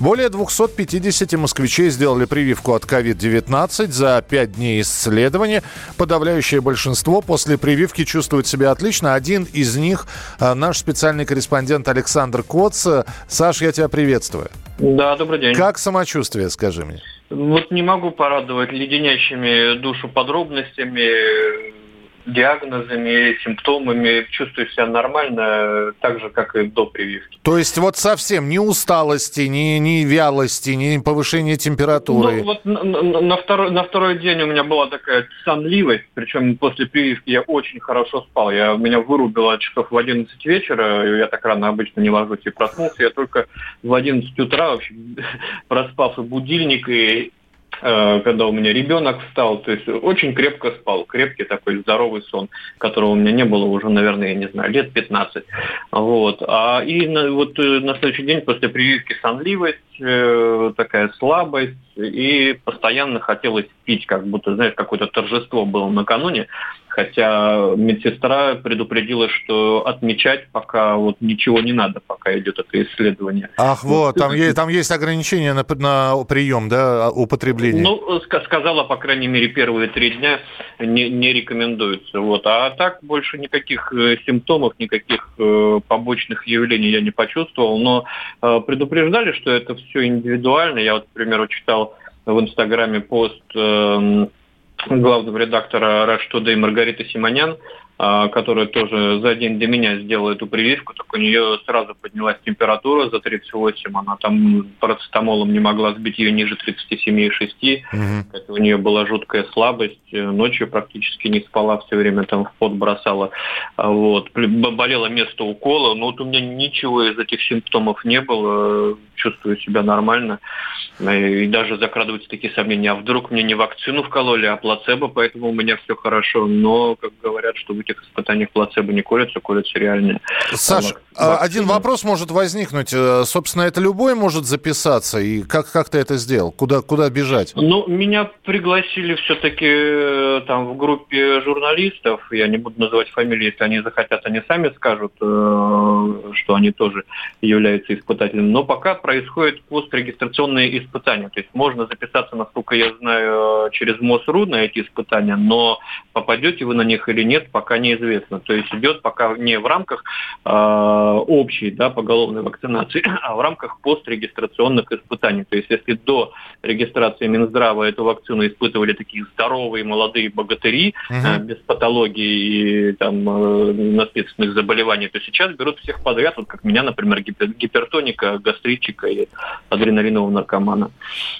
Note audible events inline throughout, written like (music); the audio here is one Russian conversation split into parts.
Более 250 москвичей сделали прививку от COVID-19 за 5 дней исследования. Подавляющее большинство после прививки чувствует себя отлично. Один из них э, наш специальный корреспондент Александр Коц. Саш, я тебя приветствую. Да, добрый день. Как самочувствие, скажи мне? Вот не могу порадовать леденящими душу подробностями, диагнозами, симптомами. Чувствую себя нормально, так же, как и до прививки. То есть вот совсем ни усталости, ни, ни вялости, ни повышения температуры? Ну, вот на, на- на второй, на второй день у меня была такая сонливость, причем после прививки я очень хорошо спал. Я, меня вырубило часов в 11 вечера, я так рано обычно не ложусь и проснулся. Я только в 11 утра, вообще, (laughs) проспав и будильник, и когда у меня ребенок встал, то есть очень крепко спал, крепкий такой здоровый сон, которого у меня не было уже, наверное, я не знаю, лет 15. Вот. А, и на, вот э, на следующий день после прививки сонливость, э, такая слабость, и постоянно хотелось пить, как будто, знаешь, какое-то торжество было накануне, хотя медсестра предупредила, что отмечать пока вот ничего не надо, пока идет это исследование. Ах, вот, там, е- там есть ограничения на, на прием, да, употребление. Ну, ска- сказала, по крайней мере, первые три дня не, не рекомендуется. Вот. А так больше никаких э, симптомов, никаких э, побочных явлений я не почувствовал. Но э, предупреждали, что это все индивидуально. Я вот, к примеру, читал в Инстаграме пост э, главного редактора Rush Today Маргариты Симонян, которая тоже за день до меня сделала эту прививку, так у нее сразу поднялась температура за 38, она там парацетамолом не могла сбить ее ниже 37,6, Мгм. это у нее была жуткая слабость, э, ночью практически не спала, все время там в пот бросала, А вот, болело место укола, но вот у меня ничего из этих симптомов не было, чувствую себя нормально, Э, и даже закрадываются такие сомнения, а вдруг мне не вакцину вкололи, а плацебо, поэтому у меня все хорошо, но, как говорят, что в этих испытаниях плацебо не колется, колется реальные. Саш, а, вакцины. один вопрос может возникнуть. Э, Собственно, это любой может записаться. И как, как ты это сделал? Куда, куда бежать? Ну, меня пригласили все-таки там в группе журналистов. Я не буду называть фамилии, если они захотят, они сами скажут, э, что они тоже являются испытателем. Но пока происходят пострегистрационные испытания. То есть можно записаться, насколько я знаю, э, через МОСРУ на эти испытания, но попадете вы на них или нет, пока неизвестно. То есть идет пока не в рамках э, общей да, поголовной вакцинации, (clears throat) а в рамках пострегистрационных испытаний. То есть если до регистрации Минздрава эту вакцину испытывали такие здоровые молодые богатыри э, без патологий и там, э, наследственных заболеваний, то сейчас берут всех подряд, вот как меня, например, гипер- гипертоника, гастритчика и адреналинового наркомана.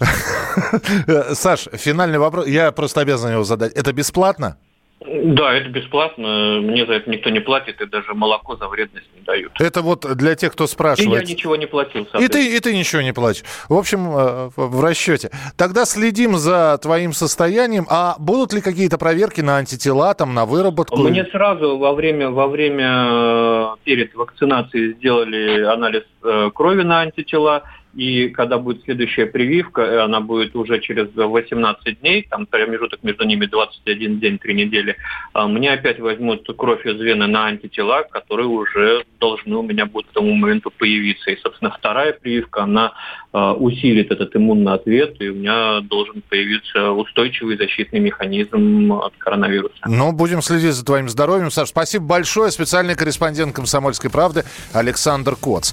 Э, (laughs) Саш, финальный вопрос. Я просто обязан его задать. Это бесплатно? Да, это бесплатно, мне за это никто не платит, и даже молоко за вредность не дают. Это вот для тех, кто И я спрашивает. ничего не платил, И ты, и ты ничего не платишь. В общем, э, в расчете. Тогда следим за твоим состоянием. А будут ли какие-то проверки на антитела, там, на выработку? Мне сразу во время, во время э, перед вакцинацией сделали анализ э, крови на антитела, и когда будет следующая прививка, э, она будет уже через 18 дней, там промежуток между ними 21 день, 3 недели, а мне опять возьмут кровь из вены на антитела, которые уже должны у меня будут к тому моменту появиться. И, собственно, вторая прививка, она э, усилит этот иммунный ответ, и у меня должен появиться устойчивый защитный механизм от коронавируса. Ну, будем следить за твоим здоровьем. Саш, спасибо большое. Специальный корреспондент «Комсомольской правды» Александр Коц.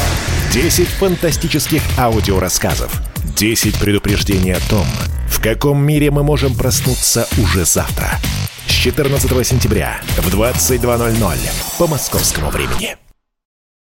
10 фантастических аудиорассказов. 10 предупреждений о том, в каком мире мы можем проснуться уже завтра. с 14 сентября в 22.00 по московскому времени.